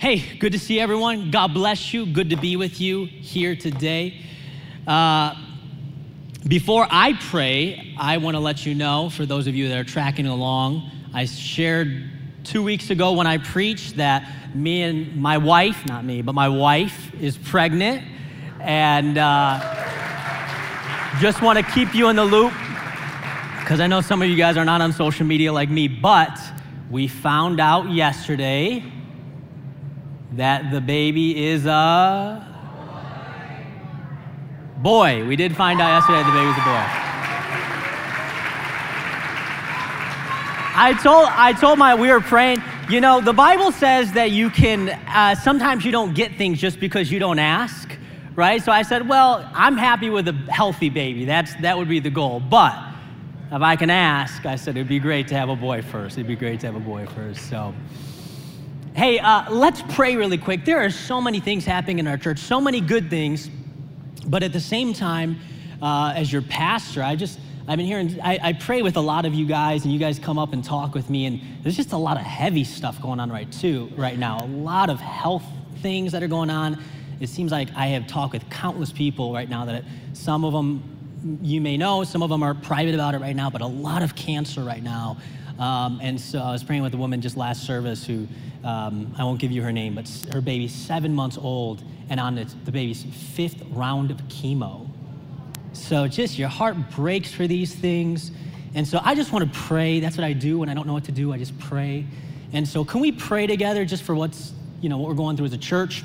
Hey, good to see everyone. God bless you. Good to be with you here today. Uh, before I pray, I want to let you know, for those of you that are tracking along, I shared two weeks ago when I preached that me and my wife, not me, but my wife is pregnant. And uh, just want to keep you in the loop because I know some of you guys are not on social media like me, but we found out yesterday that the baby is a boy. We did find out yesterday the baby's a boy. I told, I told my, we were praying, you know, the Bible says that you can, uh, sometimes you don't get things just because you don't ask, right? So I said, well, I'm happy with a healthy baby. That's, that would be the goal. But if I can ask, I said, it'd be great to have a boy first. It'd be great to have a boy first. So, hey, uh, let's pray really quick. There are so many things happening in our church, so many good things. But at the same time, uh, as your pastor, I just, I've been hearing, I, I, pray with a lot of you guys, and you guys come up and talk with me, and there's just a lot of heavy stuff going on right too, right now. A lot of health things that are going on. It seems like I have talked with countless people right now that some of them you may know, some of them are private about it right now, but a lot of cancer right now. Um, and so I was praying with a woman just last service who, um, I won't give you her name, but her baby's seven months old and on the, the baby's fifth round of chemo. So just your heart breaks for these things. And so I just want to pray. That's what I do when I don't know what to do. I just pray. And so can we pray together just for what's, you know, what we're going through as a church?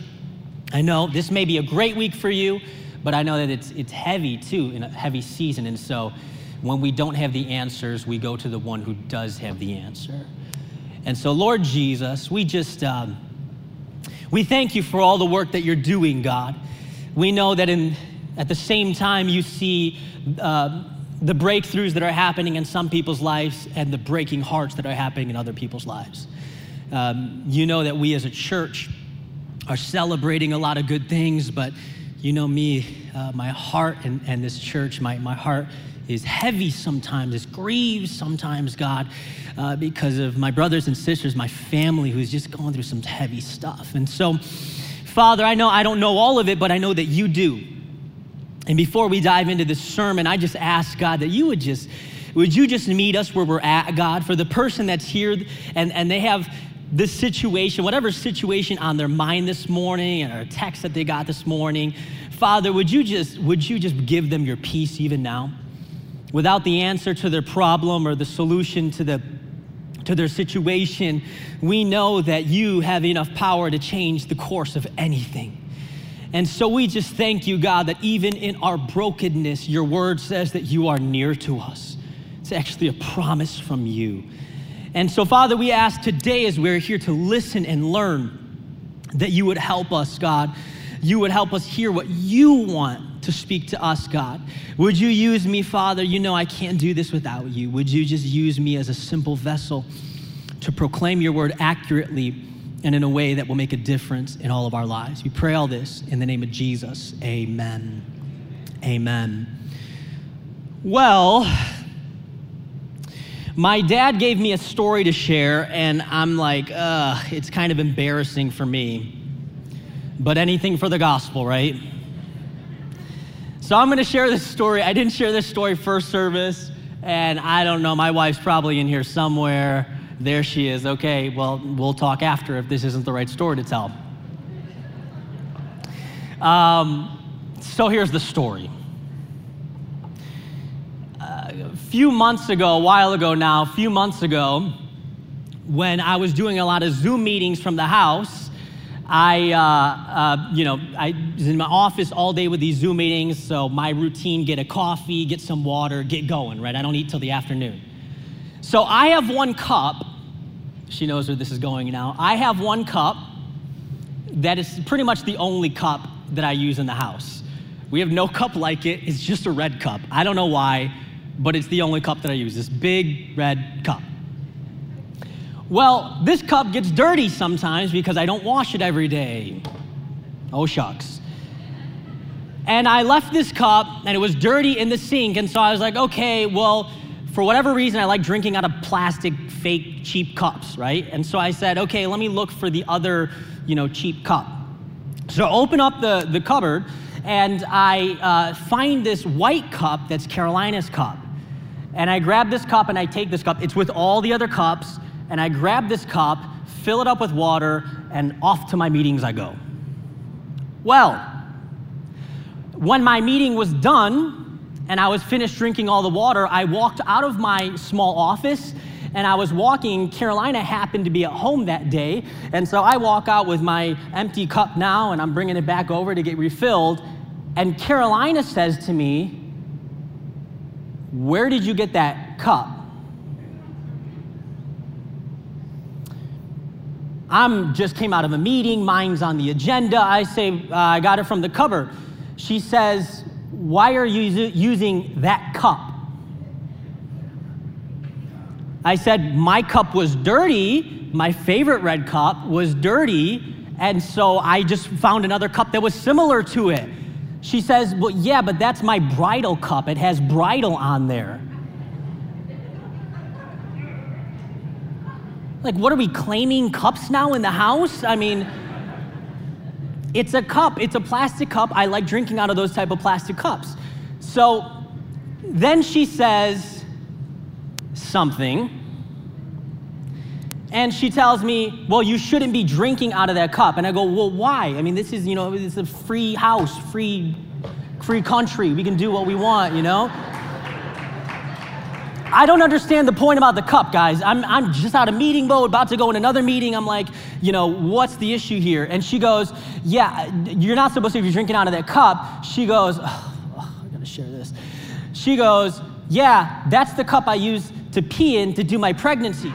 I know this may be a great week for you, but I know that it's, it's heavy too, in a heavy season. And so when we don't have the answers, we go to the one who does have the answer. And so, Lord Jesus, we just, um, we thank you for all the work that you're doing, God. We know that in at the same time, you see uh, the breakthroughs that are happening in some people's lives and the breaking hearts that are happening in other people's lives. Um, you know that we as a church are celebrating a lot of good things, but you know me, uh, my heart and, and this church, my, my heart is heavy sometimes, it's grieved sometimes, God, uh, because of my brothers and sisters, my family who's just going through some heavy stuff. And so, Father, I know I don't know all of it, but I know that you do. And before we dive into this sermon, I just ask God that you would just, would you just meet us where we're at, God, for the person that's here and, and they have this situation, whatever situation on their mind this morning or a text that they got this morning. Father, would you just, would you just give them your peace even now? Without the answer to their problem or the solution to the to their situation, we know that you have enough power to change the course of anything. And so we just thank you, God, that even in our brokenness, your word says that you are near to us. It's actually a promise from you. And so, Father, we ask today as we're here to listen and learn that you would help us, God. You would help us hear what you want to speak to us, God. Would you use me, Father? You know I can't do this without you. Would you just use me as a simple vessel to proclaim your word accurately? and in a way that will make a difference in all of our lives. We pray all this in the name of Jesus. Amen. Amen. Well, my dad gave me a story to share, and I'm like, ugh, it's kind of embarrassing for me. But anything for the gospel, right? So I'm going to share this story. I didn't share this story first service, and I don't know, my wife's probably in here somewhere. There she is. Okay, well, we'll talk after if this isn't the right story to tell. Um, so here's the story. A few months ago, a while ago now, a few months ago, when I was doing a lot of Zoom meetings from the house, I, uh, uh, you know, I was in my office all day with these Zoom meetings. So my routine: get a coffee, get some water, get going. Right? I don't eat till the afternoon. So I have one cup. She knows where this is going now. I have one cup that is pretty much the only cup that I use in the house. We have no cup like it. It's just a red cup. I don't know why, but it's the only cup that I use. This big red cup. Well, this cup gets dirty sometimes because I don't wash it every day. Oh, shucks. And I left this cup and it was dirty in the sink. And so I was like, okay, well, for whatever reason, I like drinking out of plastic, fake, cheap cups, right? And so I said, okay, let me look for the other, you know, cheap cup. So I open up the, the cupboard and I uh, find this white cup that's Carolina's cup. And I grab this cup and I take this cup. It's with all the other cups. And I grab this cup, fill it up with water, and off to my meetings I go. Well, when my meeting was done, and I was finished drinking all the water, I walked out of my small office and I was walking. Carolina happened to be at home that day. And so I walk out with my empty cup now and I'm bringing it back over to get refilled. And Carolina says to me, Where did you get that cup? I'm just came out of a meeting, mine's on the agenda. I say, uh, I got it from the cupboard. She says, why are you using that cup? I said, My cup was dirty. My favorite red cup was dirty. And so I just found another cup that was similar to it. She says, Well, yeah, but that's my bridal cup. It has bridal on there. Like, what are we claiming cups now in the house? I mean, it's a cup, it's a plastic cup. I like drinking out of those type of plastic cups. So then she says something. And she tells me, well, you shouldn't be drinking out of that cup. And I go, well, why? I mean, this is, you know, it's a free house, free, free country. We can do what we want, you know? I don't understand the point about the cup, guys. I'm, I'm just out of meeting mode, about to go in another meeting. I'm like, you know, what's the issue here? And she goes, yeah, you're not supposed to be drinking out of that cup. She goes, oh, oh, I gotta share this. She goes, yeah, that's the cup I use to pee in to do my pregnancies.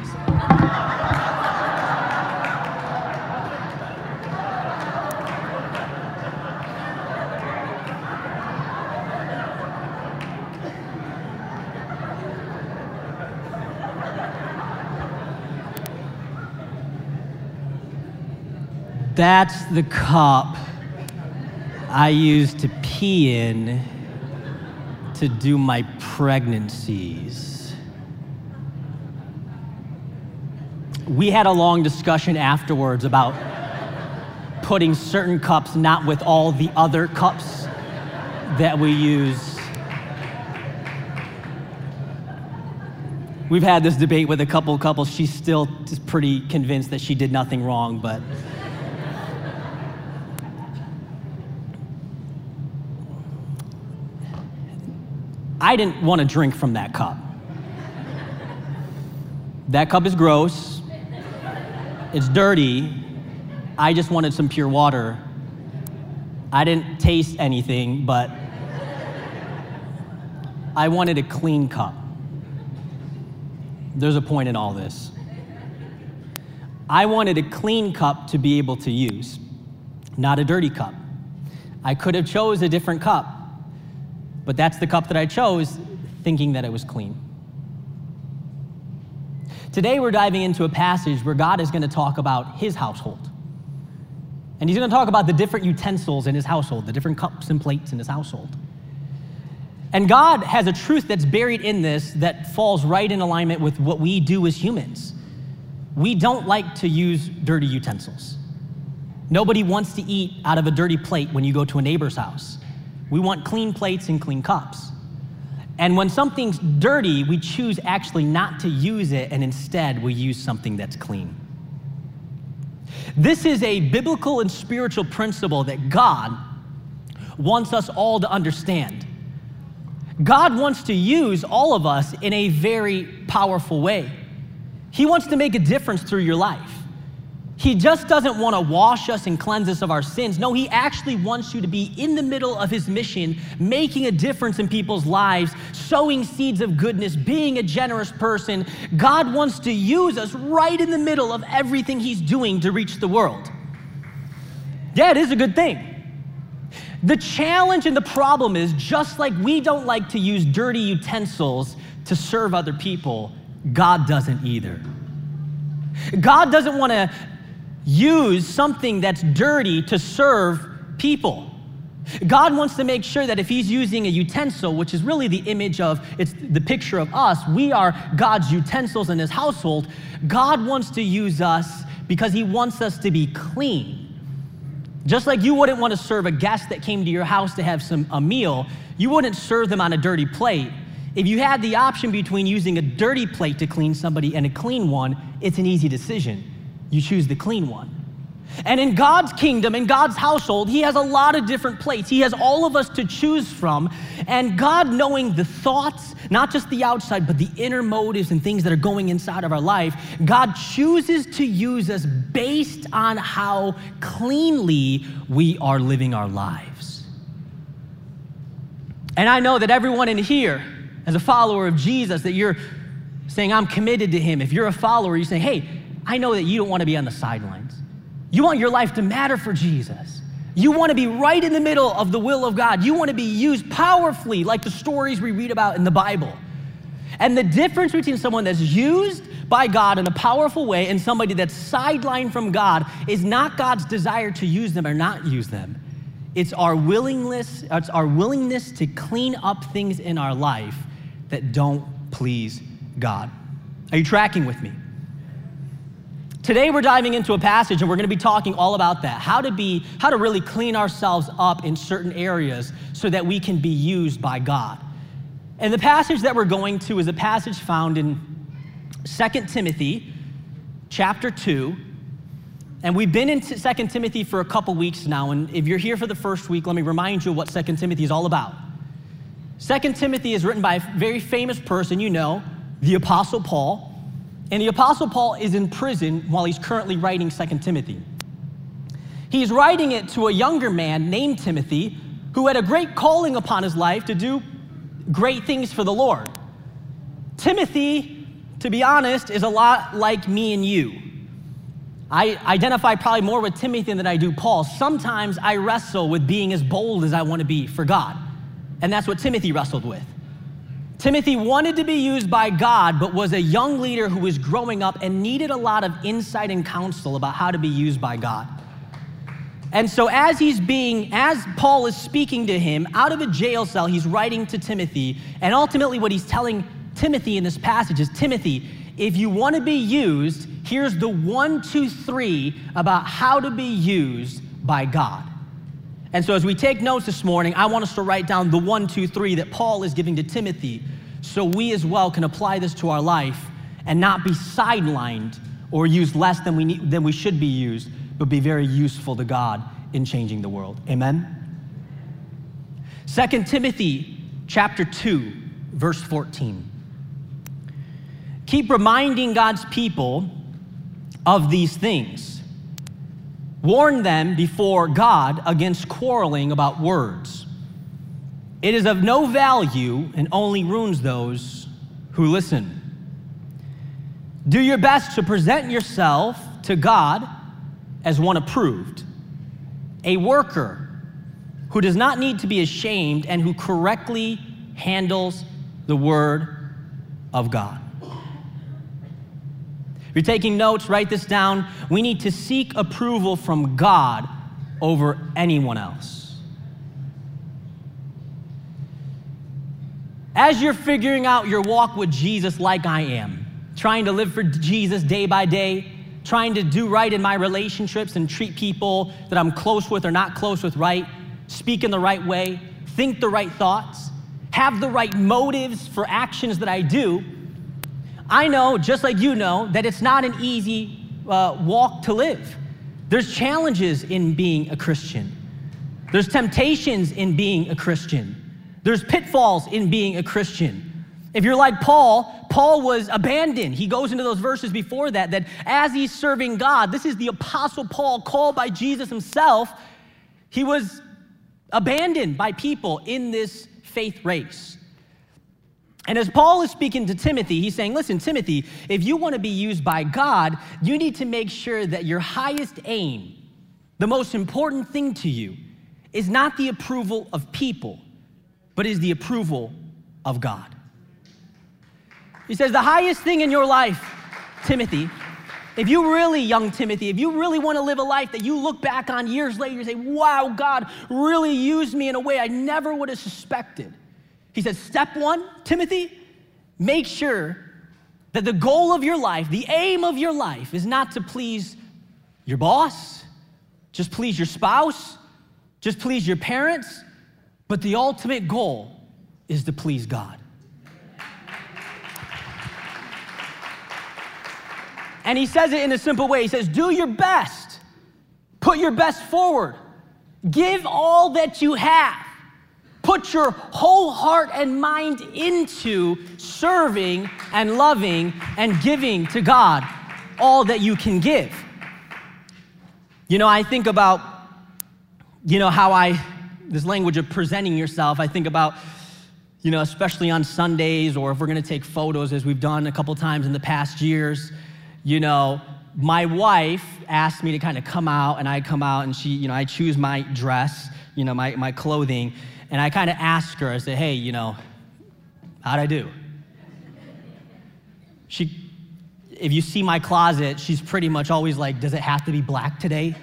That's the cup I use to pee in to do my pregnancies. We had a long discussion afterwards about putting certain cups not with all the other cups that we use. We've had this debate with a couple couples. She's still pretty convinced that she did nothing wrong, but. I didn't want to drink from that cup. That cup is gross, it's dirty. I just wanted some pure water. I didn't taste anything, but I wanted a clean cup. There's a point in all this. I wanted a clean cup to be able to use, not a dirty cup. I could have chose a different cup, but that's the cup that I chose, thinking that it was clean. Today, we're diving into a passage where God is going to talk about his household. And he's going to talk about the different utensils in his household, the different cups and plates in his household. And God has a truth that's buried in this that falls right in alignment with what we do as humans. We don't like to use dirty utensils. Nobody wants to eat out of a dirty plate when you go to a neighbor's house. We want clean plates and clean cups. And when something's dirty, we choose actually not to use it, and instead we use something that's clean. This is a biblical and spiritual principle that God wants us all to understand. God wants to use all of us in a very powerful way. He wants to make a difference through your life. He just doesn't want to wash us and cleanse us of our sins. No, He actually wants you to be in the middle of His mission, making a difference in people's lives, sowing seeds of goodness, being a generous person. God wants to use us right in the middle of everything He's doing to reach the world. Yeah, it is a good thing. The challenge and the problem is just like we don't like to use dirty utensils to serve other people, God doesn't either. God doesn't want to use something that's dirty to serve people. God wants to make sure that if He's using a utensil, which is really the image of, it's the picture of us, we are God's utensils in His household. God wants to use us because He wants us to be clean. Just like you wouldn't want to serve a guest that came to your house to have some, a meal, you wouldn't serve them on a dirty plate. If you had the option between using a dirty plate to clean somebody and a clean one, it's an easy decision. You choose the clean one. And in God's kingdom, in God's household, He has a lot of different plates. He has all of us to choose from. And God, knowing the thoughts, not just the outside, but the inner motives and things that are going inside of our life, God chooses to use us based on how cleanly we are living our lives. And I know that everyone in here, as a follower of Jesus, that you're saying, I'm committed to Him. If you're a follower, you're saying, hey, I know that you don't want to be on the sidelines. You want your life to matter for Jesus. You want to be right in the middle of the will of God. You want to be used powerfully, like the stories we read about in the Bible. And the difference between someone that's used by God in a powerful way and somebody that's sidelined from God is not God's desire to use them or not use them. It's our willingness, it's our willingness to clean up things in our life that don't please God. Are you tracking with me? Today we're diving into a passage and we're going to be talking all about that. How to be how to really clean ourselves up in certain areas so that we can be used by God. And the passage that we're going to is a passage found in 2 Timothy chapter 2. And we've been in 2 Timothy for a couple weeks now. And if you're here for the first week, let me remind you what 2 Timothy is all about. 2 Timothy is written by a very famous person you know, the Apostle Paul. And the Apostle Paul is in prison while he's currently writing 2 Timothy. He's writing it to a younger man named Timothy who had a great calling upon his life to do great things for the Lord. Timothy, to be honest, is a lot like me and you. I identify probably more with Timothy than I do Paul. Sometimes I wrestle with being as bold as I want to be for God. And that's what Timothy wrestled with. Timothy wanted to be used by God, but was a young leader who was growing up and needed a lot of insight and counsel about how to be used by God. And so, as he's being, as Paul is speaking to him out of a jail cell, he's writing to Timothy. And ultimately, what he's telling Timothy in this passage is Timothy, if you want to be used, here's the one, two, three about how to be used by God. And so, as we take notes this morning, I want us to write down the one, two, three that Paul is giving to Timothy so we as well can apply this to our life and not be sidelined or used less than we, need, than we should be used, but be very useful to God in changing the world. Amen? 2 Timothy chapter 2, verse 14. Keep reminding God's people of these things Warn them before God against quarreling about words. It is of no value and only ruins those who listen. Do your best to present yourself to God as one approved, a worker who does not need to be ashamed and who correctly handles the word of God. If you're taking notes, write this down. We need to seek approval from God over anyone else. As you're figuring out your walk with Jesus, like I am, trying to live for Jesus day by day, trying to do right in my relationships and treat people that I'm close with or not close with right, speak in the right way, think the right thoughts, have the right motives for actions that I do I know, just like you know, that it's not an easy uh, walk to live. There's challenges in being a Christian. There's temptations in being a Christian. There's pitfalls in being a Christian. If you're like Paul, Paul was abandoned. He goes into those verses before that, that as he's serving God, this is the Apostle Paul called by Jesus himself. He was abandoned by people in this faith race. And as Paul is speaking to Timothy, he's saying, Listen, Timothy, if you want to be used by God, you need to make sure that your highest aim, the most important thing to you, is not the approval of people, but is the approval of God. He says, The highest thing in your life, Timothy, if you really, young Timothy, if you really want to live a life that you look back on years later and say, wow, God really used me in a way I never would have suspected. He says, step one, Timothy, make sure that the goal of your life, the aim of your life, is not to please your boss, just please your spouse, just please your parents, but the ultimate goal is to please God. And he says it in a simple way. He says, Do your best, put your best forward, give all that you have. Put your whole heart and mind into serving and loving and giving to God all that you can give. You know, I think about, you know, how I, this language of presenting yourself, I think about, you know, especially on Sundays or if we're gonna take photos as we've done a couple times in the past years, you know, my wife asked me to kind of come out and I come out and she, you know, I choose my dress, you know, my, my clothing, and I kind of ask her, I say, hey, you know, how'd I do? She, if you see my closet, she's pretty much always like, does it have to be black today?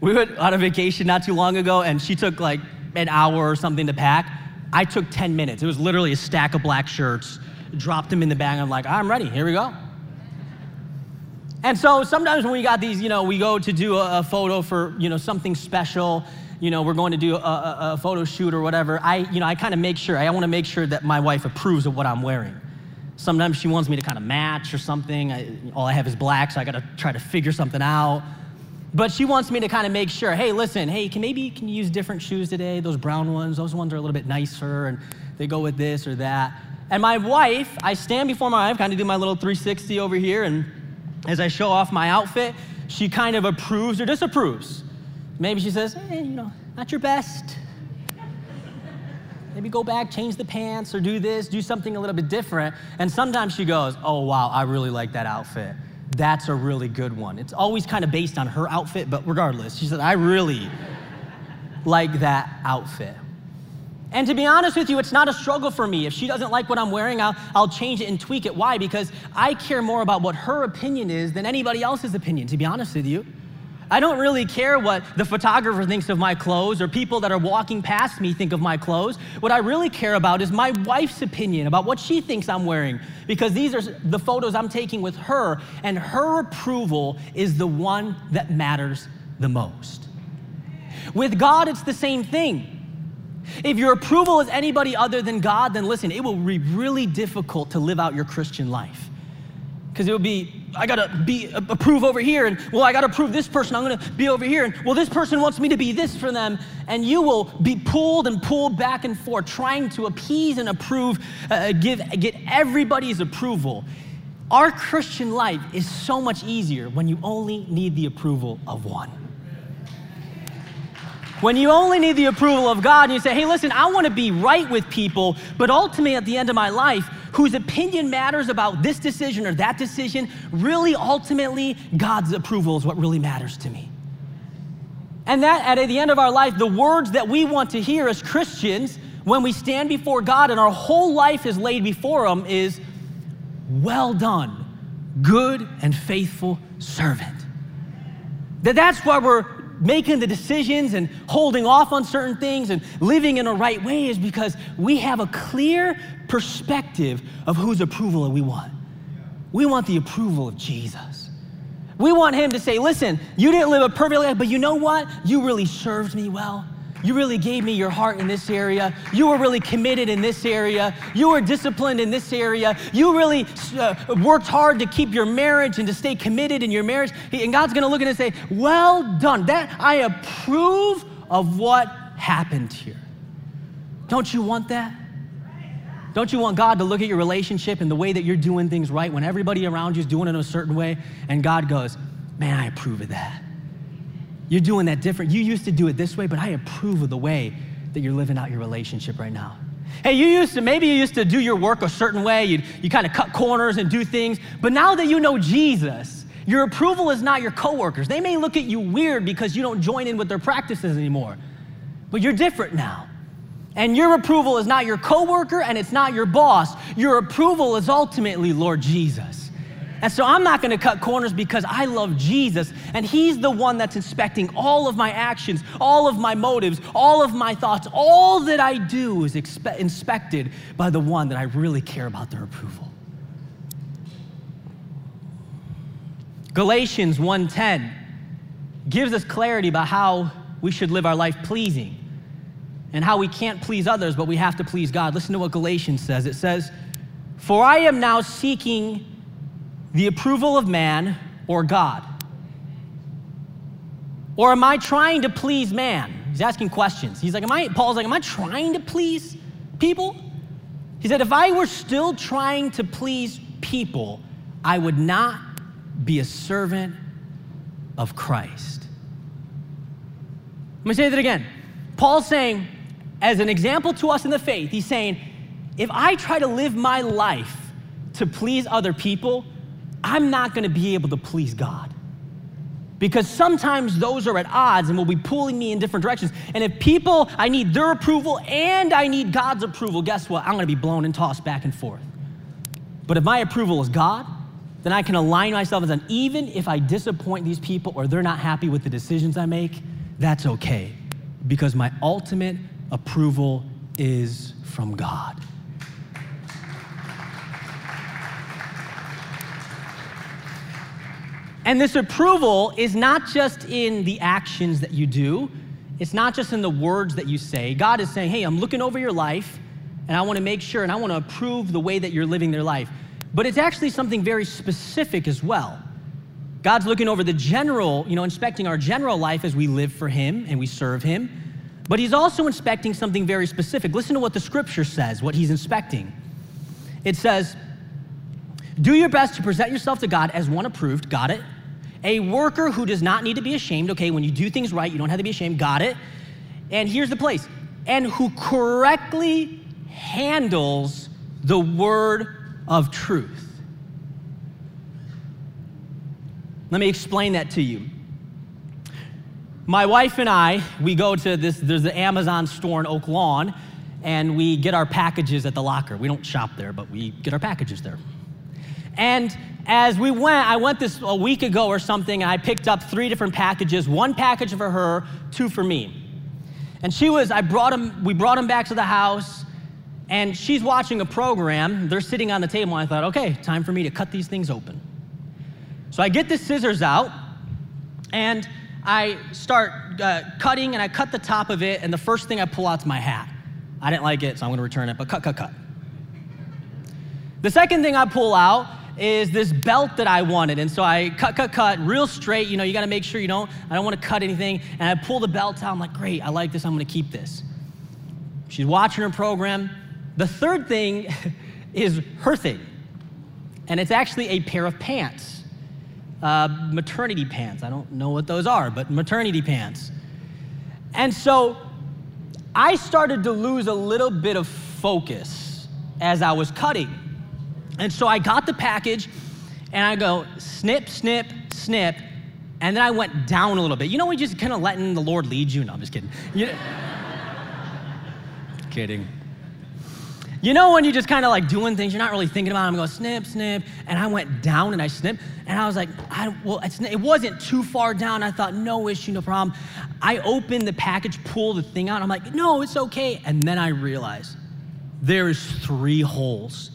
We went on a vacation not too long ago and she took like an hour or something to pack. I took 10 minutes. It was literally a stack of black shirts, dropped them in the bag. I'm like, I'm ready. Here we go. And so sometimes when we got these, you know, we go to do a, a photo for, you know, something special, you know, we're going to do a, a, a photo shoot or whatever. I, you know, I kind of make sure, I want to make sure that my wife approves of what I'm wearing. Sometimes she wants me to kind of match or something. I, all I have is black, so I got to try to figure something out. But she wants me to kind of make sure, hey, listen, hey, can maybe can you use different shoes today? Those brown ones, those ones are a little bit nicer, and they go with this or that. And my wife, I stand before my wife, kind of do my little 360 over here, and as I show off my outfit, she kind of approves or disapproves. Maybe she says, hey, you know, not your best. Maybe go back, change the pants, or do this, do something a little bit different. And sometimes she goes, oh, wow, I really like that outfit. That's a really good one. It's always kind of based on her outfit, but regardless, she said, I really like that outfit. And to be honest with you, it's not a struggle for me. If she doesn't like what I'm wearing, I'll, I'll change it and tweak it. Why? Because I care more about what her opinion is than anybody else's opinion, to be honest with you. I don't really care what the photographer thinks of my clothes or people that are walking past me think of my clothes. What I really care about is my wife's opinion about what she thinks I'm wearing because these are the photos I'm taking with her, and her approval is the one that matters the most. With God, it's the same thing. If your approval is anybody other than God, then listen, it will be really difficult to live out your Christian life. Because it would be, I gotta be approve over here, and well, I gotta approve this person, I'm gonna be over here, and well, this person wants me to be this for them, and you will be pulled and pulled back and forth, trying to appease and approve, uh, give, get everybody's approval. Our Christian life is so much easier when you only need the approval of one. When you only need the approval of God and you say, hey, listen, I want to be right with people, but ultimately at the end of my life, whose opinion matters about this decision or that decision, really ultimately, God's approval is what really matters to me. And that at the end of our life, the words that we want to hear as Christians when we stand before God and our whole life is laid before Him is, well done, good and faithful servant. That that's why we're making the decisions and holding off on certain things and living in a right way is because we have a clear perspective of whose approval we want. We want the approval of Jesus. We want him to say, listen, you didn't live a perfect life, but you know what? You really served me well. You really gave me your heart in this area. You were really committed in this area. You were disciplined in this area. You really uh, worked hard to keep your marriage and to stay committed in your marriage. And God's going to look at it and say, Well done. That I approve of what happened here. Don't you want that? Don't you want God to look at your relationship and the way that you're doing things right when everybody around you is doing it a certain way? And God goes, Man, I approve of that. You're doing that different. You used to do it this way, but I approve of the way that you're living out your relationship right now. Hey, you used to, maybe you used to do your work a certain way. You, you kind of cut corners and do things. But now that you know Jesus, your approval is not your coworkers. They may look at you weird because you don't join in with their practices anymore. But you're different now. And your approval is not your coworker and it's not your boss. Your approval is ultimately Lord Jesus. And so I'm not going to cut corners because I love Jesus and he's the one that's inspecting all of my actions, all of my motives, all of my thoughts. All that I do is expe- inspected by the one that I really care about their approval. Galatians 1:10 gives us clarity about how we should live our life pleasing and how we can't please others, but we have to please God. Listen to what Galatians says. It says, For I am now seeking the approval of man or God. Or am I trying to please man? He's asking questions. He's like, Am I, Paul's like, Am I trying to please people? He said, If I were still trying to please people, I would not be a servant of Christ. Let me say that again. Paul's saying, as an example to us in the faith, he's saying, if I try to live my life to please other people, I'm not gonna be able to please God. Because sometimes those are at odds and will be pulling me in different directions. And if people, I need their approval and I need God's approval, guess what? I'm gonna be blown and tossed back and forth. But if my approval is God, then I can align myself with them. Even if I disappoint these people or they're not happy with the decisions I make, that's okay. Because my ultimate approval is from God. And this approval is not just in the actions that you do, it's not just in the words that you say. God is saying, hey, I'm looking over your life, and I wanna make sure and I wanna approve the way that you're living their life. But it's actually something very specific as well. God's looking over the general, you know, inspecting our general life as we live for Him and we serve Him. But He's also inspecting something very specific. Listen to what the scripture says, what He's inspecting. It says, Do your best to present yourself to God as one approved, got it? A worker who does not need to be ashamed, okay, when you do things right, you don't have to be ashamed, got it? And here's the place, and who correctly handles the word of truth. Let me explain that to you. My wife and I, we go to this, there's the Amazon store in Oak Lawn, and we get our packages at the locker. We don't shop there, but we get our packages there. And as we went, I went this a week ago or something, and I picked up three different packages one package for her, two for me. And she was, I brought them, we brought them back to the house, and she's watching a program. They're sitting on the table, and I thought, okay, time for me to cut these things open. So I get the scissors out, and I start uh, cutting, and I cut the top of it, and the first thing I pull out is my hat. I didn't like it, so I'm gonna return it, but cut, cut, cut. The second thing I pull out is this belt that I wanted. And so I cut, cut, cut, real straight. You know, you gotta make sure you don't, I don't wanna cut anything. And I pull the belt out. I'm like, great, I like this, I'm gonna keep this. She's watching her program. The third thing is her thing, and it's actually a pair of pants, uh, maternity pants. I don't know what those are, but maternity pants. And so I started to lose a little bit of focus as I was cutting. And so I got the package and I go snip, snip, snip, and then I went down a little bit. You know, we just kind of letting the Lord lead you. No, I'm just kidding. You kidding. You know when you're just kind of like doing things, you're not really thinking about them, going snip, snip, and I went down and I snipped, and I was like, I, well, it wasn't too far down. I thought, no issue, no problem. I opened the package, pulled the thing out, I'm like, no, it's okay. And then I realized there is three holes.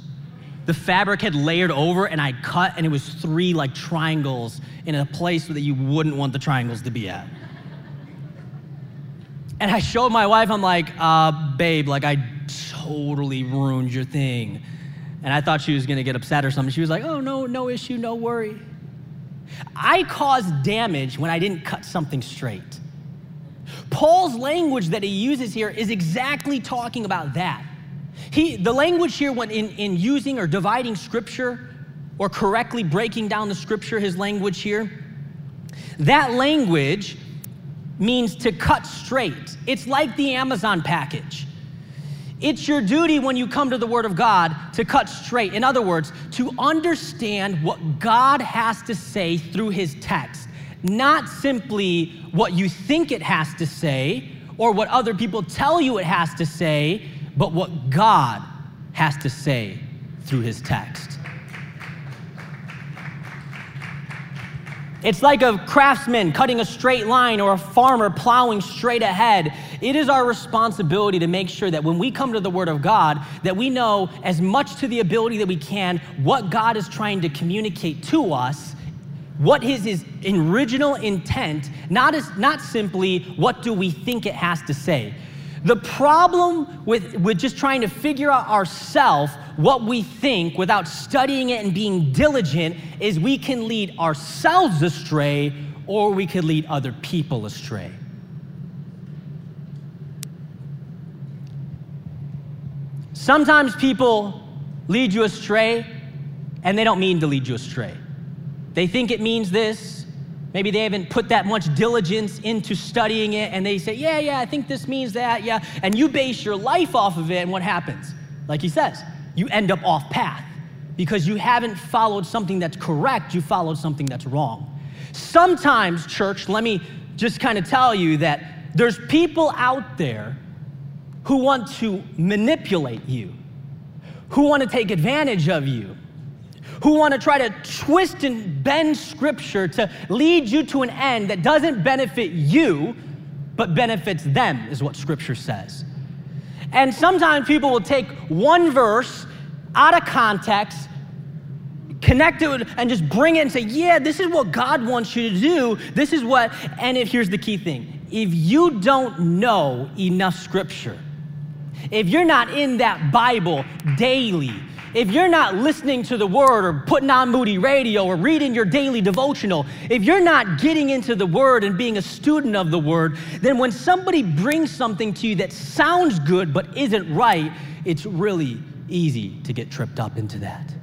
The fabric had layered over, and I cut, and it was three like triangles in a place that you wouldn't want the triangles to be at. And I showed my wife, I'm like, uh, babe, like I totally ruined your thing. And I thought she was gonna get upset or something. She was like, oh, no, no issue, no worry. I caused damage when I didn't cut something straight. Paul's language that he uses here is exactly talking about that. He, the language here when in, in using or dividing scripture or correctly breaking down the scripture, his language here, that language means to cut straight. It's like the Amazon package. It's your duty when you come to the Word of God to cut straight. In other words, to understand what God has to say through His text, not simply what you think it has to say or what other people tell you it has to say, but what God has to say through his text. It's like a craftsman cutting a straight line or a farmer plowing straight ahead. It is our responsibility to make sure that when we come to the word of God that we know as much to the ability that we can what God is trying to communicate to us, what is his original intent, not as not simply what do we think it has to say. The problem with, with just trying to figure out ourselves what we think without studying it and being diligent is we can lead ourselves astray or we could lead other people astray. Sometimes people lead you astray and they don't mean to lead you astray. They think it means this. Maybe they haven't put that much diligence into studying it and they say, Yeah, yeah, I think this means that, yeah. And you base your life off of it, and what happens? Like he says, you end up off path because you haven't followed something that's correct, you followed something that's wrong. Sometimes, church, let me just kind of tell you that there's people out there who want to manipulate you, who want to take advantage of you, who want to try to twist and bend scripture to lead you to an end that doesn't benefit you, but benefits them, is what scripture says. And sometimes people will take one verse out of context, connect it and just bring it and say, yeah, this is what God wants you to do. This is what, and if, here's the key thing if you don't know enough scripture, if you're not in that Bible daily, if you're not listening to the word or putting on Moody Radio or reading your daily devotional, if you're not getting into the word and being a student of the word, then when somebody brings something to you that sounds good but isn't right, it's really easy to get tripped up into that.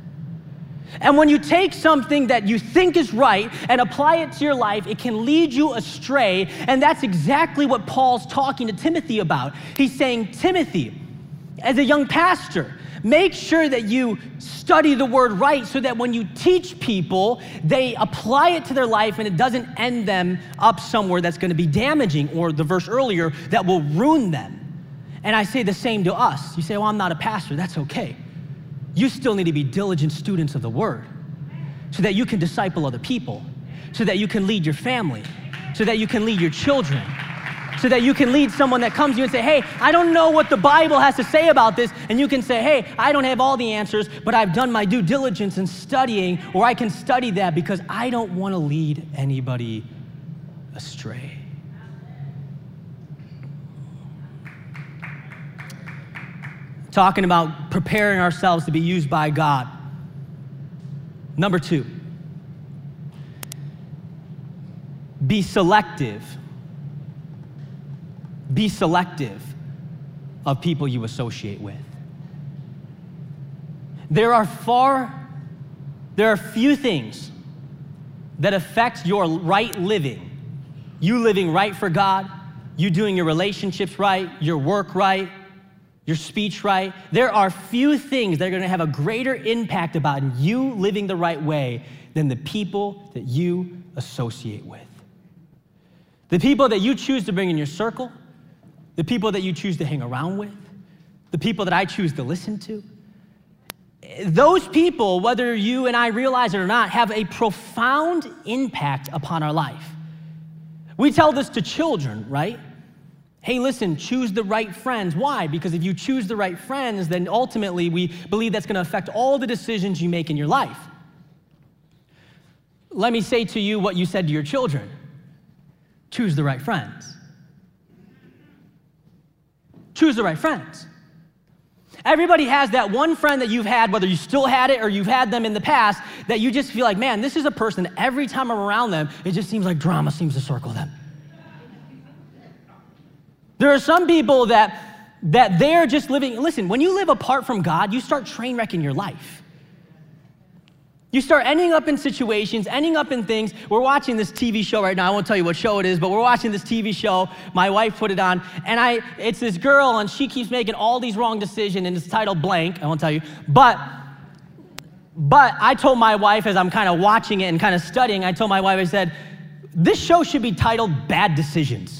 And when you take something that you think is right and apply it to your life, it can lead you astray. And that's exactly what Paul's talking to Timothy about. He's saying, Timothy, as a young pastor, make sure that you study the word right so that when you teach people, they apply it to their life and it doesn't end them up somewhere that's going to be damaging, or the verse earlier, that will ruin them. And I say the same to us. You say, Well, I'm not a pastor. That's okay. You still need to be diligent students of the word so that you can disciple other people, so that you can lead your family, so that you can lead your children so that you can lead someone that comes to you and say, Hey, I don't know what the Bible has to say about this. And you can say, Hey, I don't have all the answers, but I've done my due diligence in studying, or I can study that because I don't want to lead anybody astray. Talking about preparing ourselves to be used by God. Number two, be selective be selective of people you associate with. There are far, there are few things that affect your right living. You living right for God, you doing your relationships right, your work right, your speech right. There are few things that are going to have a greater impact about you living the right way than the people that you associate with. The people that you choose to bring in your circle, the people that you choose to hang around with, the people that I choose to listen to. Those people, whether you and I realize it or not, have a profound impact upon our life. We tell this to children, right? Hey, listen, choose the right friends. Why? Because if you choose the right friends, then ultimately we believe that's going to affect all the decisions you make in your life. Let me say to you what you said to your children choose the right friends. Choose the right friends. Everybody has that one friend that you've had, whether you still had it or you've had them in the past, that you just feel like, man, this is a person every time I'm around them, it just seems like drama seems to circle them. There are some people that that they're just living. Listen, when you live apart from God, you start train wrecking your life. You start ending up in situations, ending up in things. We're watching this TV show right now. I won't tell you what show it is, but we're watching this TV show. My wife put it on, and I it's this girl, and she keeps making all these wrong decisions, and it's titled blank. I won't tell you. But but I told my wife as I'm kind of watching it and kind of studying, I told my wife, I said, this show should be titled Bad Decisions.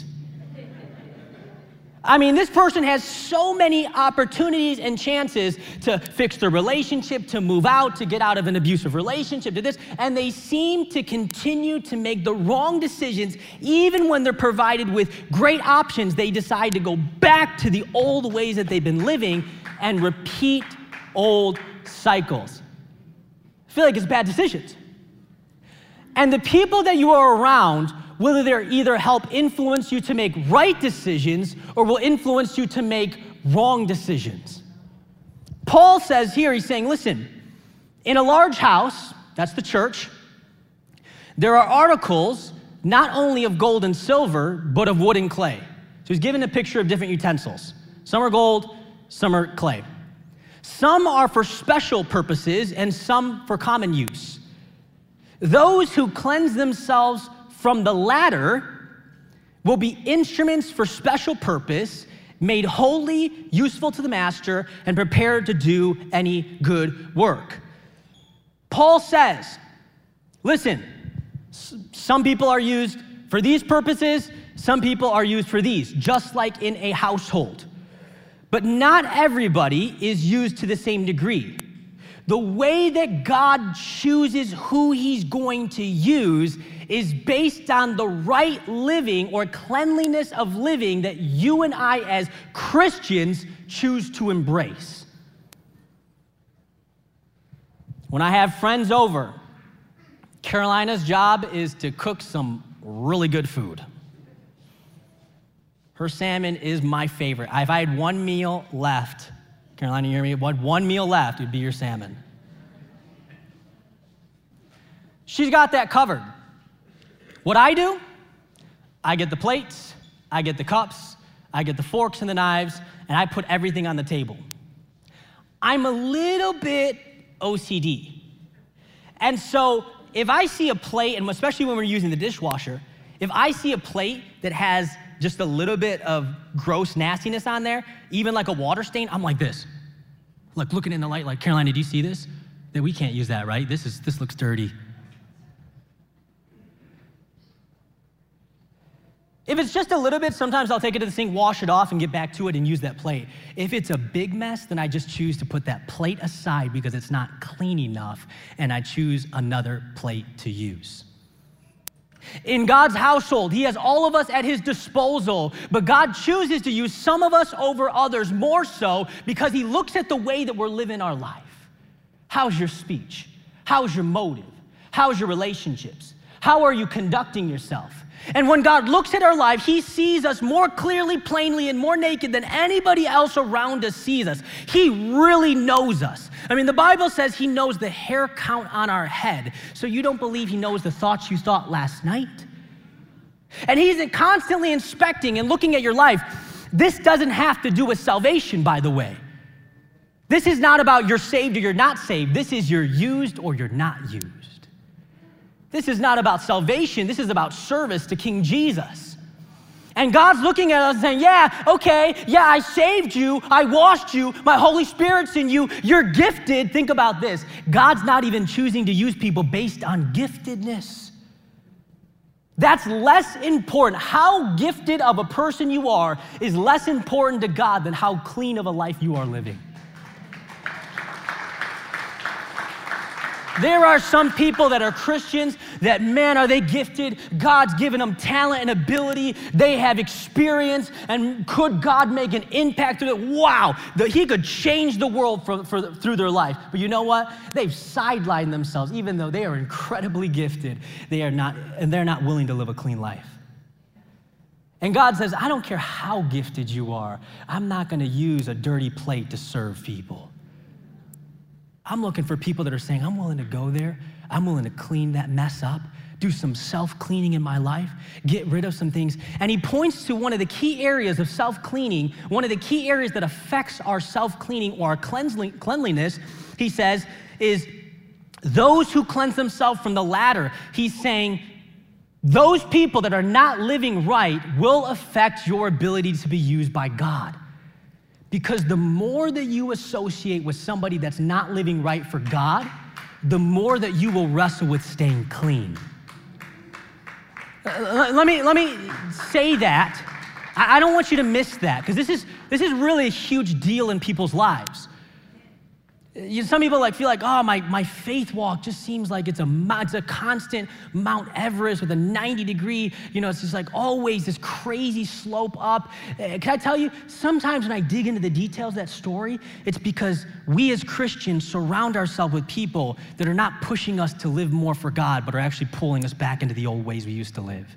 I mean, this person has so many opportunities and chances to fix their relationship, to move out, to get out of an abusive relationship, to this, and they seem to continue to make the wrong decisions. Even when they're provided with great options, they decide to go back to the old ways that they've been living and repeat old cycles. I feel like it's bad decisions. And the people that you are around will either, either help influence you to make right decisions or will influence you to make wrong decisions. Paul says here, he's saying, listen, in a large house, that's the church, there are articles not only of gold and silver, but of wood and clay. So he's given a picture of different utensils. Some are gold, some are clay. Some are for special purposes and some for common use. Those who cleanse themselves from the latter will be instruments for special purpose, made holy, useful to the master, and prepared to do any good work. Paul says, listen, some people are used for these purposes, some people are used for these, just like in a household. But not everybody is used to the same degree. The way that God chooses who He's going to use is based on the right living or cleanliness of living that you and I, as Christians, choose to embrace. When I have friends over, Carolina's job is to cook some really good food. Her salmon is my favorite. If I had one meal left, Carolina, you hear me? What one meal left it'd be your salmon. She's got that covered. What I do, I get the plates, I get the cups, I get the forks and the knives, and I put everything on the table. I'm a little bit OCD. And so if I see a plate, and especially when we're using the dishwasher, if I see a plate that has just a little bit of gross nastiness on there, even like a water stain, I'm like this. Like looking in the light, like, Carolina, do you see this? That we can't use that, right? This is this looks dirty. If it's just a little bit, sometimes I'll take it to the sink, wash it off, and get back to it and use that plate. If it's a big mess, then I just choose to put that plate aside because it's not clean enough, and I choose another plate to use. In God's household, He has all of us at His disposal, but God chooses to use some of us over others more so because He looks at the way that we're living our life. How's your speech? How's your motive? How's your relationships? How are you conducting yourself? And when God looks at our life, He sees us more clearly, plainly, and more naked than anybody else around us sees us. He really knows us. I mean, the Bible says He knows the hair count on our head. So you don't believe He knows the thoughts you thought last night? And He's constantly inspecting and looking at your life. This doesn't have to do with salvation, by the way. This is not about you're saved or you're not saved. This is you're used or you're not used. This is not about salvation, this is about service to King Jesus. And God's looking at us and saying, Yeah, okay, yeah, I saved you, I washed you, my Holy Spirit's in you, you're gifted. Think about this God's not even choosing to use people based on giftedness. That's less important. How gifted of a person you are is less important to God than how clean of a life you are living. There are some people that are Christians that, man, are they gifted? God's given them talent and ability. They have experience. And could God make an impact through it? Wow, the, He could change the world for, for, through their life. But you know what? They've sidelined themselves, even though they are incredibly gifted. They are not, and they're not willing to live a clean life. And God says, I don't care how gifted you are, I'm not going to use a dirty plate to serve people. I'm looking for people that are saying, I'm willing to go there. I'm willing to clean that mess up, do some self cleaning in my life, get rid of some things. And he points to one of the key areas of self cleaning, one of the key areas that affects our self cleaning or our cleanliness, he says, is those who cleanse themselves from the latter. He's saying, those people that are not living right will affect your ability to be used by God. Because the more that you associate with somebody that's not living right for God, the more that you will wrestle with staying clean. Uh, let me, let me say that. I, I don't want you to miss that because this is, this is really a huge deal in people's lives. You, some people like feel like, oh, my, my faith walk just seems like it's a, it's a constant Mount Everest with a 90 degree, you know, it's just like always this crazy slope up. Uh, can I tell you, sometimes when I dig into the details of that story, it's because we as Christians surround ourselves with people that are not pushing us to live more for God, but are actually pulling us back into the old ways we used to live.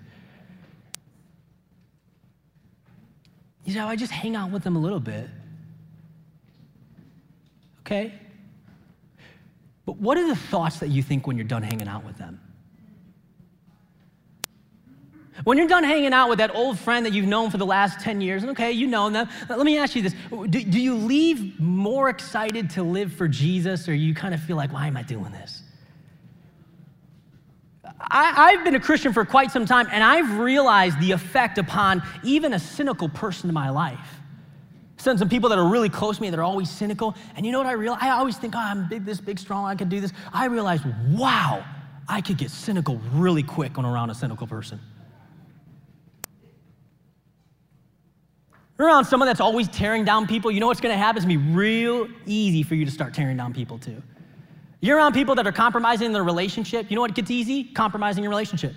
You know, I just hang out with them a little bit. Okay? But what are the thoughts that you think when you're done hanging out with them? When you're done hanging out with that old friend that you've known for the last 10 years, and okay, you know them, let me ask you this do, do you leave more excited to live for Jesus, or you kind of feel like, why am I doing this? I, have been a Christian for quite some time, and I've realized the effect upon even a cynical person in my life some people that are really close to me that are always cynical. And you know what I realize? I always think, oh, I'm big, this big, strong, I could do this. I realize, wow, I could get cynical really quick when around a cynical person. Around someone that's always tearing down people, you know what's gonna happen? It's gonna be real easy for you to start tearing down people too. You're around people that are compromising their relationship, you know what gets easy? Compromising your relationship.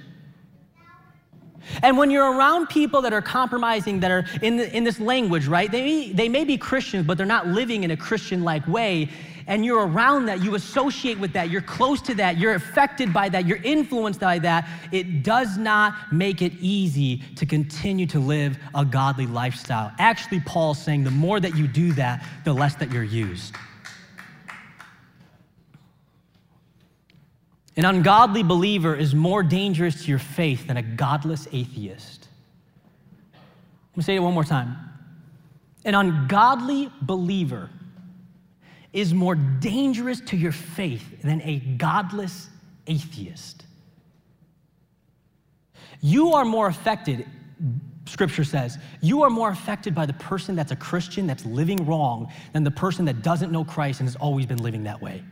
And when you're around people that are compromising, that are in, the, in this language, right? They, they may be Christians, but they're not living in a Christian like way. And you're around that, you associate with that, you're close to that, you're affected by that, you're influenced by that. It does not make it easy to continue to live a godly lifestyle. Actually, Paul's saying the more that you do that, the less that you're used. An ungodly believer is more dangerous to your faith than a godless atheist. Let me say it one more time. An ungodly believer is more dangerous to your faith than a godless atheist. You are more affected, scripture says, you are more affected by the person that's a Christian that's living wrong than the person that doesn't know Christ and has always been living that way.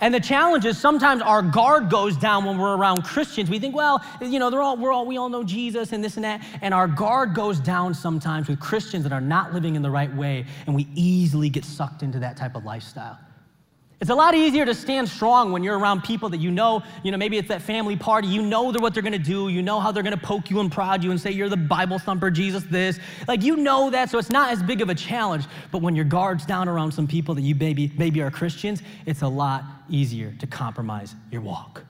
And the challenge is sometimes our guard goes down when we're around Christians. We think, well, you know, they're all, we're all, we all know Jesus and this and that. And our guard goes down sometimes with Christians that are not living in the right way. And we easily get sucked into that type of lifestyle. It's a lot easier to stand strong when you're around people that you know, you know, maybe it's that family party, you know they're what they're gonna do, you know how they're gonna poke you and prod you and say you're the Bible thumper, Jesus this. Like you know that, so it's not as big of a challenge. But when your guard's down around some people that you maybe, maybe are Christians, it's a lot easier to compromise your walk.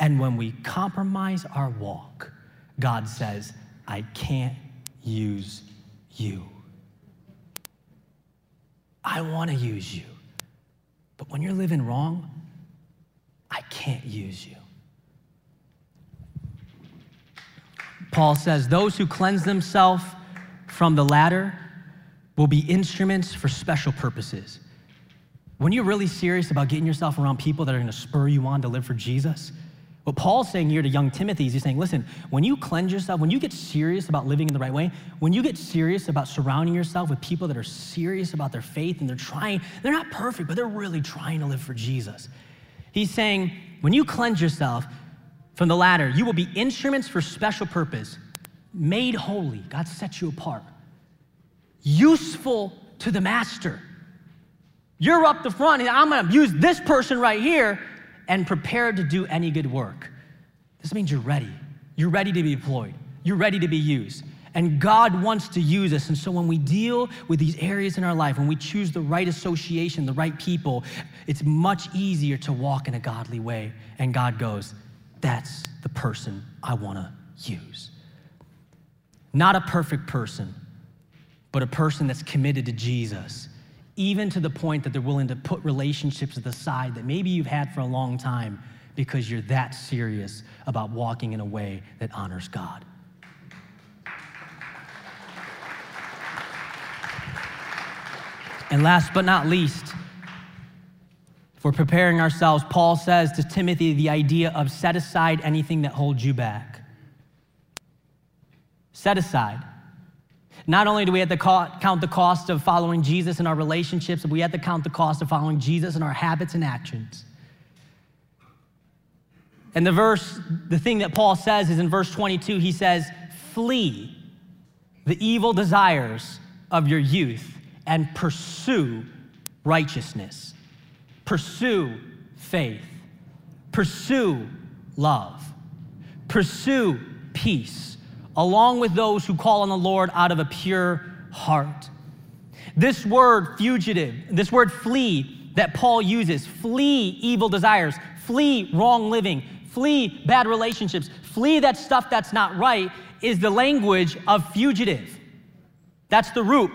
And when we compromise our walk, God says, I can't use you. I wanna use you. But when you're living wrong, I can't use you. Paul says, Those who cleanse themselves from the latter will be instruments for special purposes. When you're really serious about getting yourself around people that are going to spur you on to live for Jesus, what Paul's saying here to young Timothy is he's saying, listen, when you cleanse yourself, when you get serious about living in the right way, when you get serious about surrounding yourself with people that are serious about their faith and they're trying, they're not perfect, but they're really trying to live for Jesus. He's saying, when you cleanse yourself from the latter, you will be instruments for special purpose, made holy. God sets you apart, useful to the master. You're up the front, and I'm gonna use this person right here and prepared to do any good work. This means you're ready. You're ready to be deployed. You're ready to be used. And God wants to use us. And so when we deal with these areas in our life, when we choose the right association, the right people, it's much easier to walk in a godly way. And God goes, that's the person I want to use. Not a perfect person, but a person that's committed to Jesus even to the point that they're willing to put relationships to the side that maybe you've had for a long time because you're that serious about walking in a way that honors God. And last but not least, we're preparing ourselves, Paul says to Timothy the idea of set aside anything that holds you back. Set aside. Not only do we have to count the cost of following Jesus in our relationships, but we have to count the cost of following Jesus in our habits and actions. And the verse, the thing that Paul says is in verse 22, he says, flee the evil desires of your youth and pursue righteousness, pursue faith, pursue love, pursue peace, along with those who call on the Lord out of a pure heart. This word fugitive, this word flee that Paul uses, flee evil desires, flee wrong living, flee bad relationships, flee that stuff that's not right, is the language of fugitive. That's the root.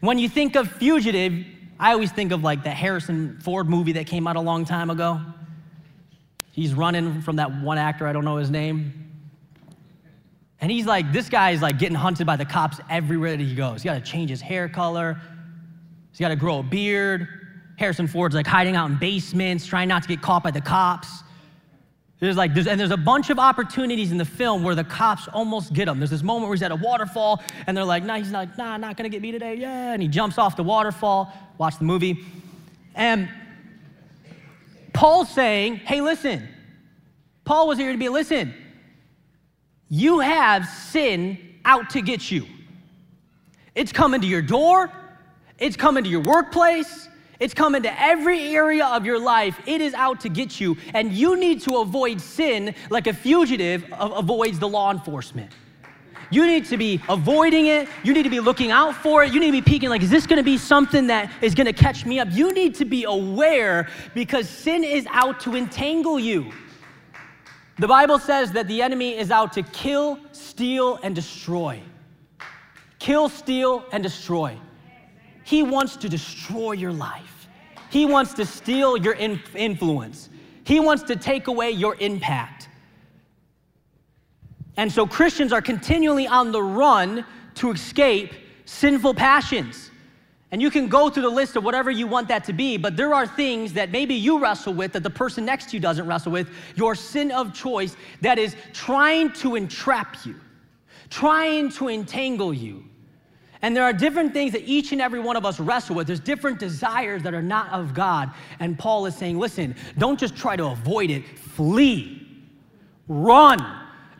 When you think of fugitive, I always think of like the Harrison Ford movie that came out a long time ago. He's running from that one actor, I don't know his name. And he's like, this guy is like getting hunted by the cops everywhere that he goes. He's got to change his hair color. He's got to grow a beard. Harrison Ford's like hiding out in basements, trying not to get caught by the cops. There's like, there's, and there's a bunch of opportunities in the film where the cops almost get him. There's this moment where he's at a waterfall, and they're like, nah, he's like, nah, not gonna get me today, yeah. And he jumps off the waterfall, watch the movie. And Paul's saying, hey, listen, Paul was here to be, listen, you have sin out to get you. It's coming to your door, it's coming to your workplace, it's coming to every area of your life. It is out to get you, and you need to avoid sin like a fugitive avoids the law enforcement. You need to be avoiding it. You need to be looking out for it. You need to be peeking, like, is this gonna be something that is gonna catch me up? You need to be aware because sin is out to entangle you. The Bible says that the enemy is out to kill, steal, and destroy. Kill, steal, and destroy. He wants to destroy your life. He wants to steal your influence. He wants to take away your impact. And so Christians are continually on the run to escape sinful passions. And you can go through the list of whatever you want that to be, but there are things that maybe you wrestle with that the person next to you doesn't wrestle with, your sin of choice that is trying to entrap you, trying to entangle you. And there are different things that each and every one of us wrestle with. There's different desires that are not of God. And Paul is saying, listen, don't just try to avoid it, flee, run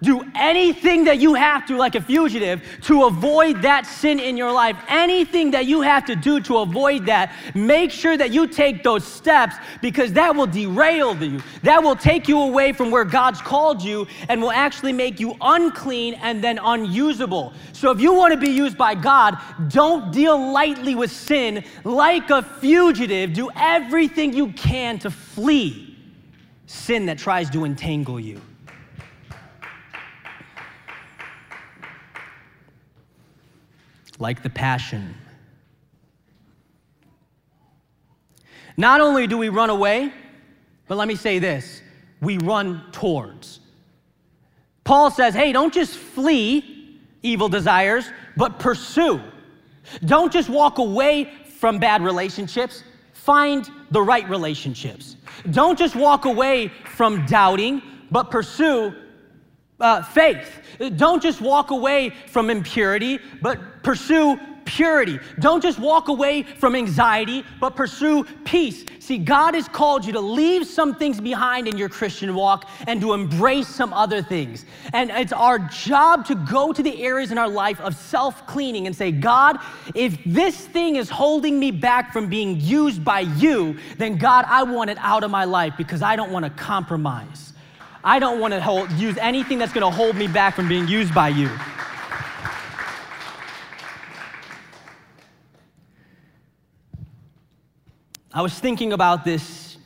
do anything that you have to, like a fugitive, to avoid that sin in your life. Anything that you have to do to avoid that, make sure that you take those steps because that will derail you. That will take you away from where God's called you and will actually make you unclean and then unusable. So if you want to be used by God, don't deal lightly with sin like a fugitive. Do everything you can to flee sin that tries to entangle you. Like the passion. Not only do we run away, but let me say this we run towards. Paul says, hey, don't just flee evil desires, but pursue. Don't just walk away from bad relationships, find the right relationships. Don't just walk away from doubting, but pursue uh, faith. Don't just walk away from impurity, but pursue purity. Don't just walk away from anxiety, but pursue peace. See, God has called you to leave some things behind in your Christian walk and to embrace some other things. And it's our job to go to the areas in our life of self cleaning and say, God, if this thing is holding me back from being used by you, then God, I want it out of my life because I don't want to compromise. I don't want to hold, use anything that's going to hold me back from being used by you. I was thinking about this,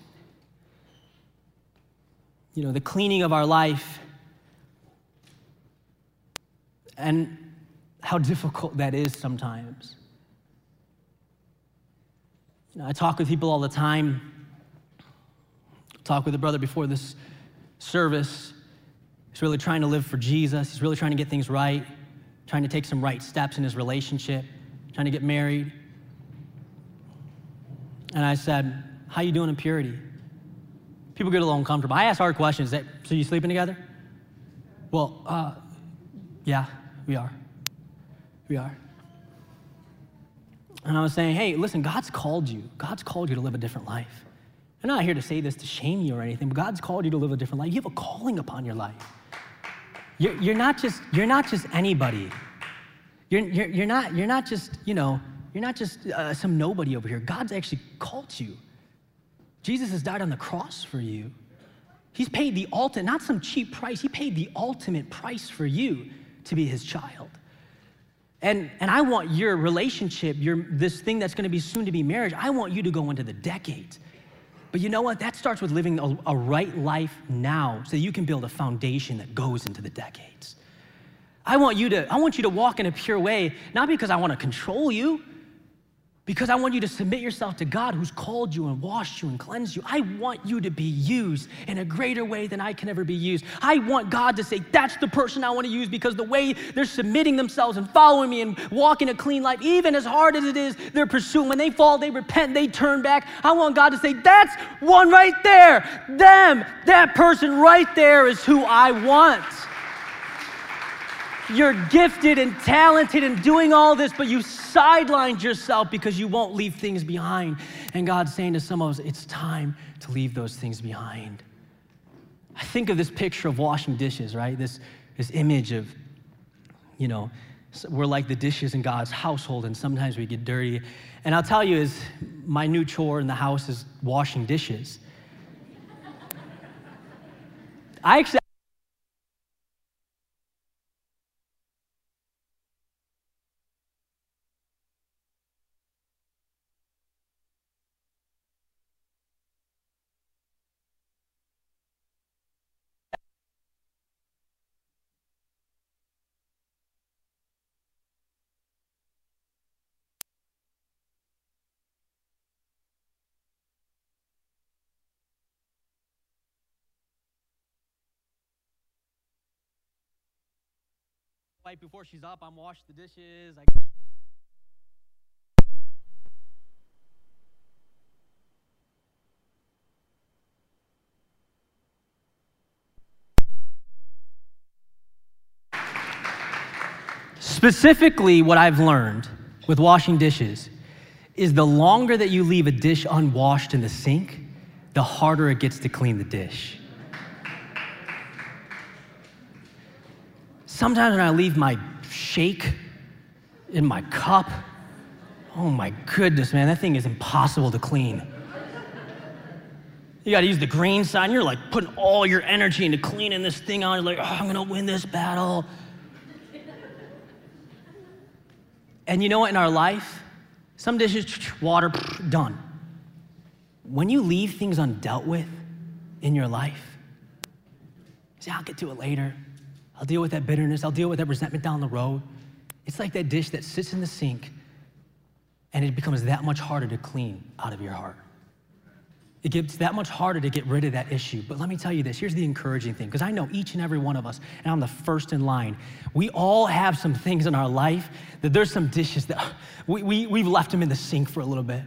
you know, the cleaning of our life and how difficult that is sometimes. You know, I talk with people all the time. Talk with a brother before this service. He's really trying to live for Jesus. He's really trying to get things right, trying to take some right steps in his relationship, trying to get married. And I said, How you doing in purity? People get a little uncomfortable. I ask hard questions. That, so you sleeping together? Well, uh, yeah, we are. We are. And I was saying, hey, listen, God's called you. God's called you to live a different life. I'm not here to say this to shame you or anything, but God's called you to live a different life. You have a calling upon your life. you're, you're, not, just, you're not just anybody. You're, you're, you're, not, you're not just, you know, you're not just uh, some nobody over here. God's actually called you. Jesus has died on the cross for you. He's paid the ultimate, not some cheap price, he paid the ultimate price for you to be his child. And, and I want your relationship, your, this thing that's gonna be soon to be marriage, I want you to go into the decades. But you know what? That starts with living a, a right life now so you can build a foundation that goes into the decades. I want you to, I want you to walk in a pure way, not because I want to control you, because I want you to submit yourself to God who's called you and washed you and cleansed you. I want you to be used in a greater way than I can ever be used. I want God to say, that's the person I want to use because the way they're submitting themselves and following me and walking a clean life, even as hard as it is, they're pursuing. When they fall, they repent, they turn back. I want God to say, that's one right there. Them, that person right there is who I want. You're gifted and talented and doing all this, but you sidelined yourself because you won't leave things behind. And God's saying to some of us, it's time to leave those things behind. I think of this picture of washing dishes, right? This, this image of, you know, we're like the dishes in God's household, and sometimes we get dirty. And I'll tell you, is my new chore in the house is washing dishes. I actually Right before she's up, I'm washing the dishes. I get... Specifically, what I've learned with washing dishes is the longer that you leave a dish unwashed in the sink, the harder it gets to clean the dish. Sometimes when I leave my shake in my cup, oh my goodness, man, that thing is impossible to clean. You gotta use the green sign. You're like putting all your energy into cleaning this thing out. You're like, oh, I'm gonna win this battle. And you know what, in our life, some dishes, water, done. When you leave things undealt with in your life, say, I'll get to it later. I'll deal with that bitterness. I'll deal with that resentment down the road. It's like that dish that sits in the sink and it becomes that much harder to clean out of your heart. It gets that much harder to get rid of that issue. But let me tell you this here's the encouraging thing, because I know each and every one of us, and I'm the first in line, we all have some things in our life that there's some dishes that we, we, we've left them in the sink for a little bit.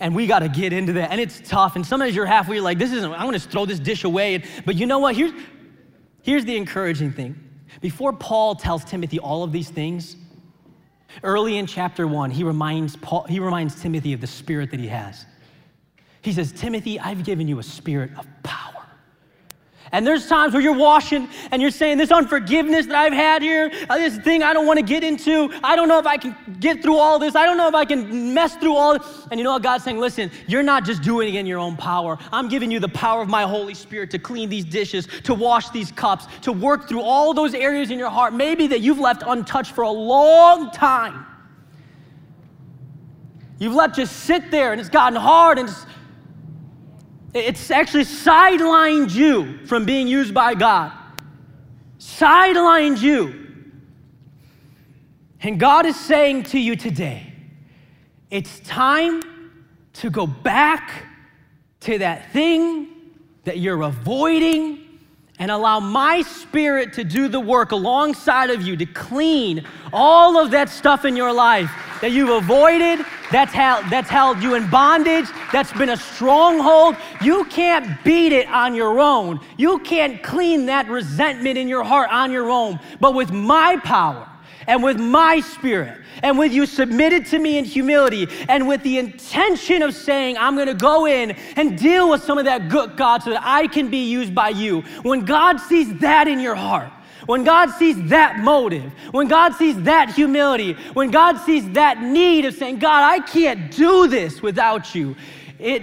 And we got to get into that. And it's tough. And sometimes you're halfway, you're like, this isn't, I'm going to throw this dish away. But you know what? Here's, Here's the encouraging thing. Before Paul tells Timothy all of these things, early in chapter one, he reminds, Paul, he reminds Timothy of the spirit that he has. He says, Timothy, I've given you a spirit of power and there's times where you're washing and you're saying, This unforgiveness that I've had here, uh, this thing I don't want to get into, I don't know if I can get through all this, I don't know if I can mess through all this. And you know what God's saying? Listen, you're not just doing it in your own power. I'm giving you the power of my Holy Spirit to clean these dishes, to wash these cups, to work through all those areas in your heart, maybe that you've left untouched for a long time. You've let just sit there and it's gotten hard and it's it's actually sidelined you from being used by God. Sidelined you. And God is saying to you today, it's time to go back to that thing that you're avoiding and allow my spirit to do the work alongside of you to clean all of that stuff in your life that you've avoided, that's held, that's held you in bondage, that's been a stronghold. You can't beat it on your own. You can't clean that resentment in your heart on your own. But with my power and with my spirit, and with you submitted to me in humility and with the intention of saying, I'm gonna go in and deal with some of that good, God, so that I can be used by you. When God sees that in your heart, when God sees that motive, when God sees that humility, when God sees that need of saying, God, I can't do this without you, it,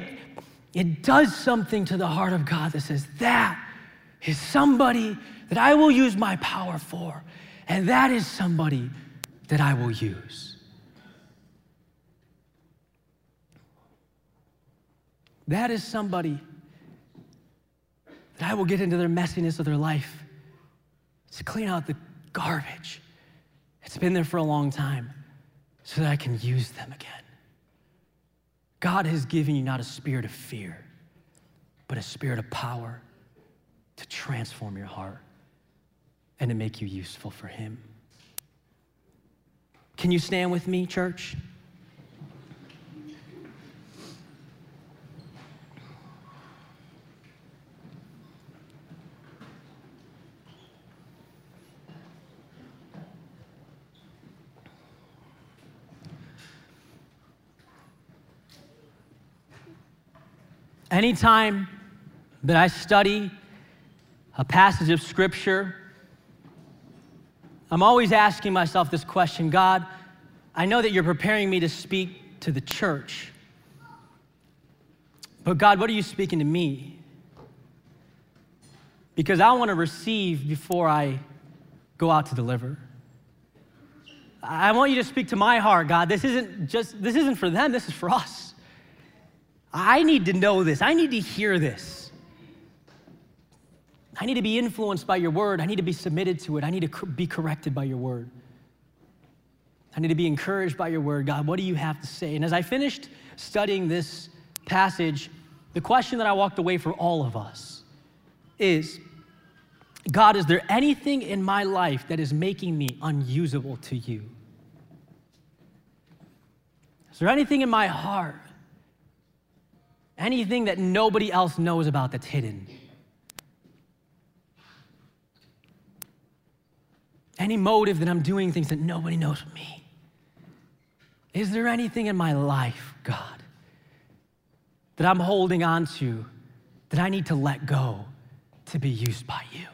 it does something to the heart of God that says, that is somebody that I will use my power for, and that is somebody that I will use. That is somebody that I will get into their messiness of their life to clean out the garbage. It's been there for a long time so that I can use them again. God has given you not a spirit of fear, but a spirit of power to transform your heart and to make you useful for Him. Can you stand with me, church? Anytime that I study a passage of scripture, I'm always asking myself this question God, I know that you're preparing me to speak to the church, but God, what are you speaking to me? Because I want to receive before I go out to deliver. I want you to speak to my heart, God. This isn't just, this isn't for them, this is for us. I need to know this. I need to hear this. I need to be influenced by your word. I need to be submitted to it. I need to be corrected by your word. I need to be encouraged by your word. God, what do you have to say? And as I finished studying this passage, the question that I walked away for all of us is God, is there anything in my life that is making me unusable to you? Is there anything in my heart anything that nobody else knows about that's hidden. Any motive that I'm doing things that nobody knows me. Is there anything in my life, God, that I'm holding on to that I need to let go to be used by you?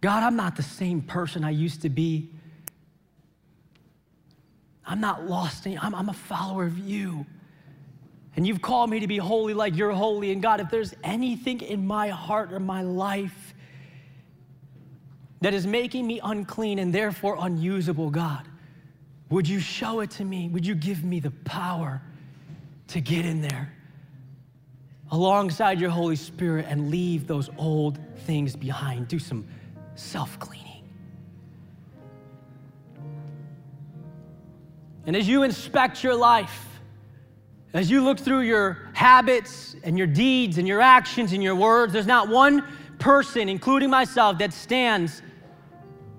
God, I'm not the same person I used to be. I'm not lost. I'm, I'm a follower of you. And you've called me to be holy like you're holy. And God, if there's anything in my heart or my life that is making me unclean and therefore unusable, God, would you show it to me? Would you give me the power to get in there alongside your Holy Spirit and leave those old things behind? Do some self cleaning. And as you inspect your life, as you look through your habits and your deeds and your actions and your words, there's not one person, including myself, that stands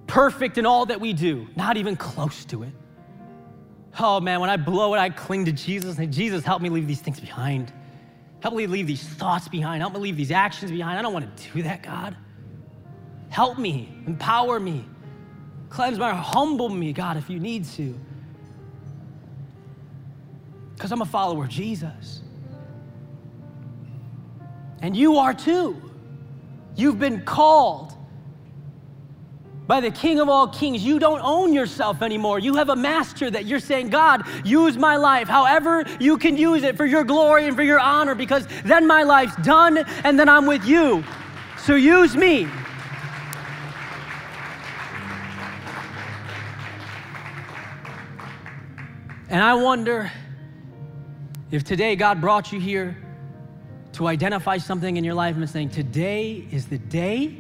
perfect in all that we do, not even close to it. Oh man, when I blow it, I cling to Jesus and Jesus, help me leave these things behind. Help me leave these thoughts behind. Help me leave these actions behind. I don't want to do that, God. Help me, empower me, cleanse my, humble me, God, if you need to because I'm a follower of Jesus. And you are too. You've been called by the King of all kings. You don't own yourself anymore. You have a master that you're saying, God, use my life however you can use it for your glory and for your honor, because then my life's done and then I'm with you. So use me. And I wonder if today God brought you here to identify something in your life and saying, today is the day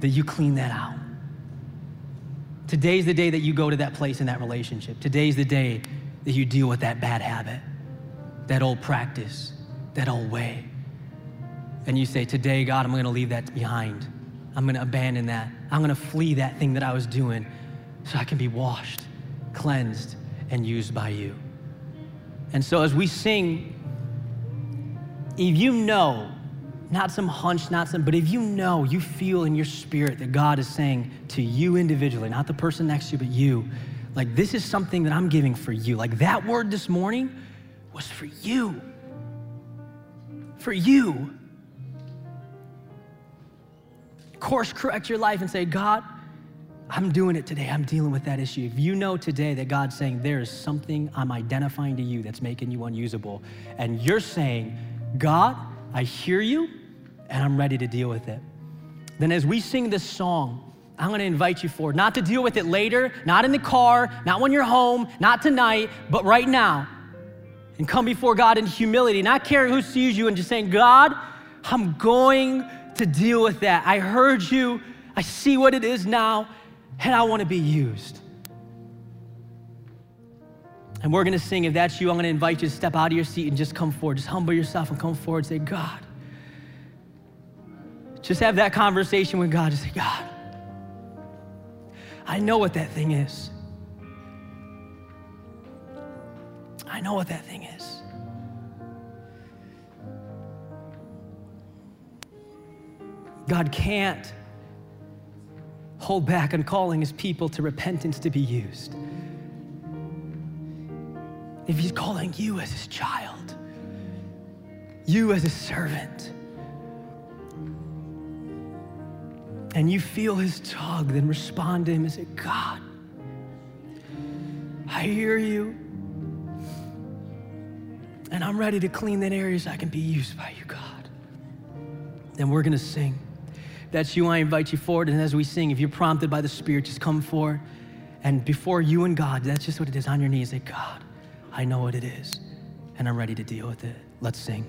that you clean that out. Today's the day that you go to that place in that relationship. Today's the day that you deal with that bad habit, that old practice, that old way. And you say, Today, God, I'm going to leave that behind. I'm going to abandon that. I'm going to flee that thing that I was doing so I can be washed, cleansed, and used by you. And so as we sing, if you know, not some hunch, not some, but if you know, you feel in your spirit that God is saying to you individually, not the person next to you, but you, like this is something that I'm giving for you. Like that word this morning was for you. For you. course correct your life and say, God, I'm doing it today. I'm dealing with that issue. If you know today that God's saying there is something I'm identifying to you that's making you unusable, and you're saying, God, I hear you and I'm ready to deal with it. Then, as we sing this song, I'm gonna invite you forward, not to deal with it later, not in the car, not when you're home, not tonight, but right now. And come before God in humility, not caring who sees you, and just saying, God, I'm going to deal with that. I heard you, I see what it is now, and I wanna be used. And we're gonna sing. If that's you, I'm gonna invite you to step out of your seat and just come forward. Just humble yourself and come forward and say, God, just have that conversation with God. Just say, God, I know what that thing is. I know what that thing is. God can't hold back on calling his people to repentance to be used. If he's calling you as his child, you as a servant, and you feel his tug, then respond to him and say, God, I hear you. And I'm ready to clean that area so I can be used by you, God. Then we're going to sing. That's you, I invite you forward. And as we sing, if you're prompted by the Spirit, just come forward. And before you and God, that's just what it is on your knees. Say, God, I know what it is, and I'm ready to deal with it. Let's sing.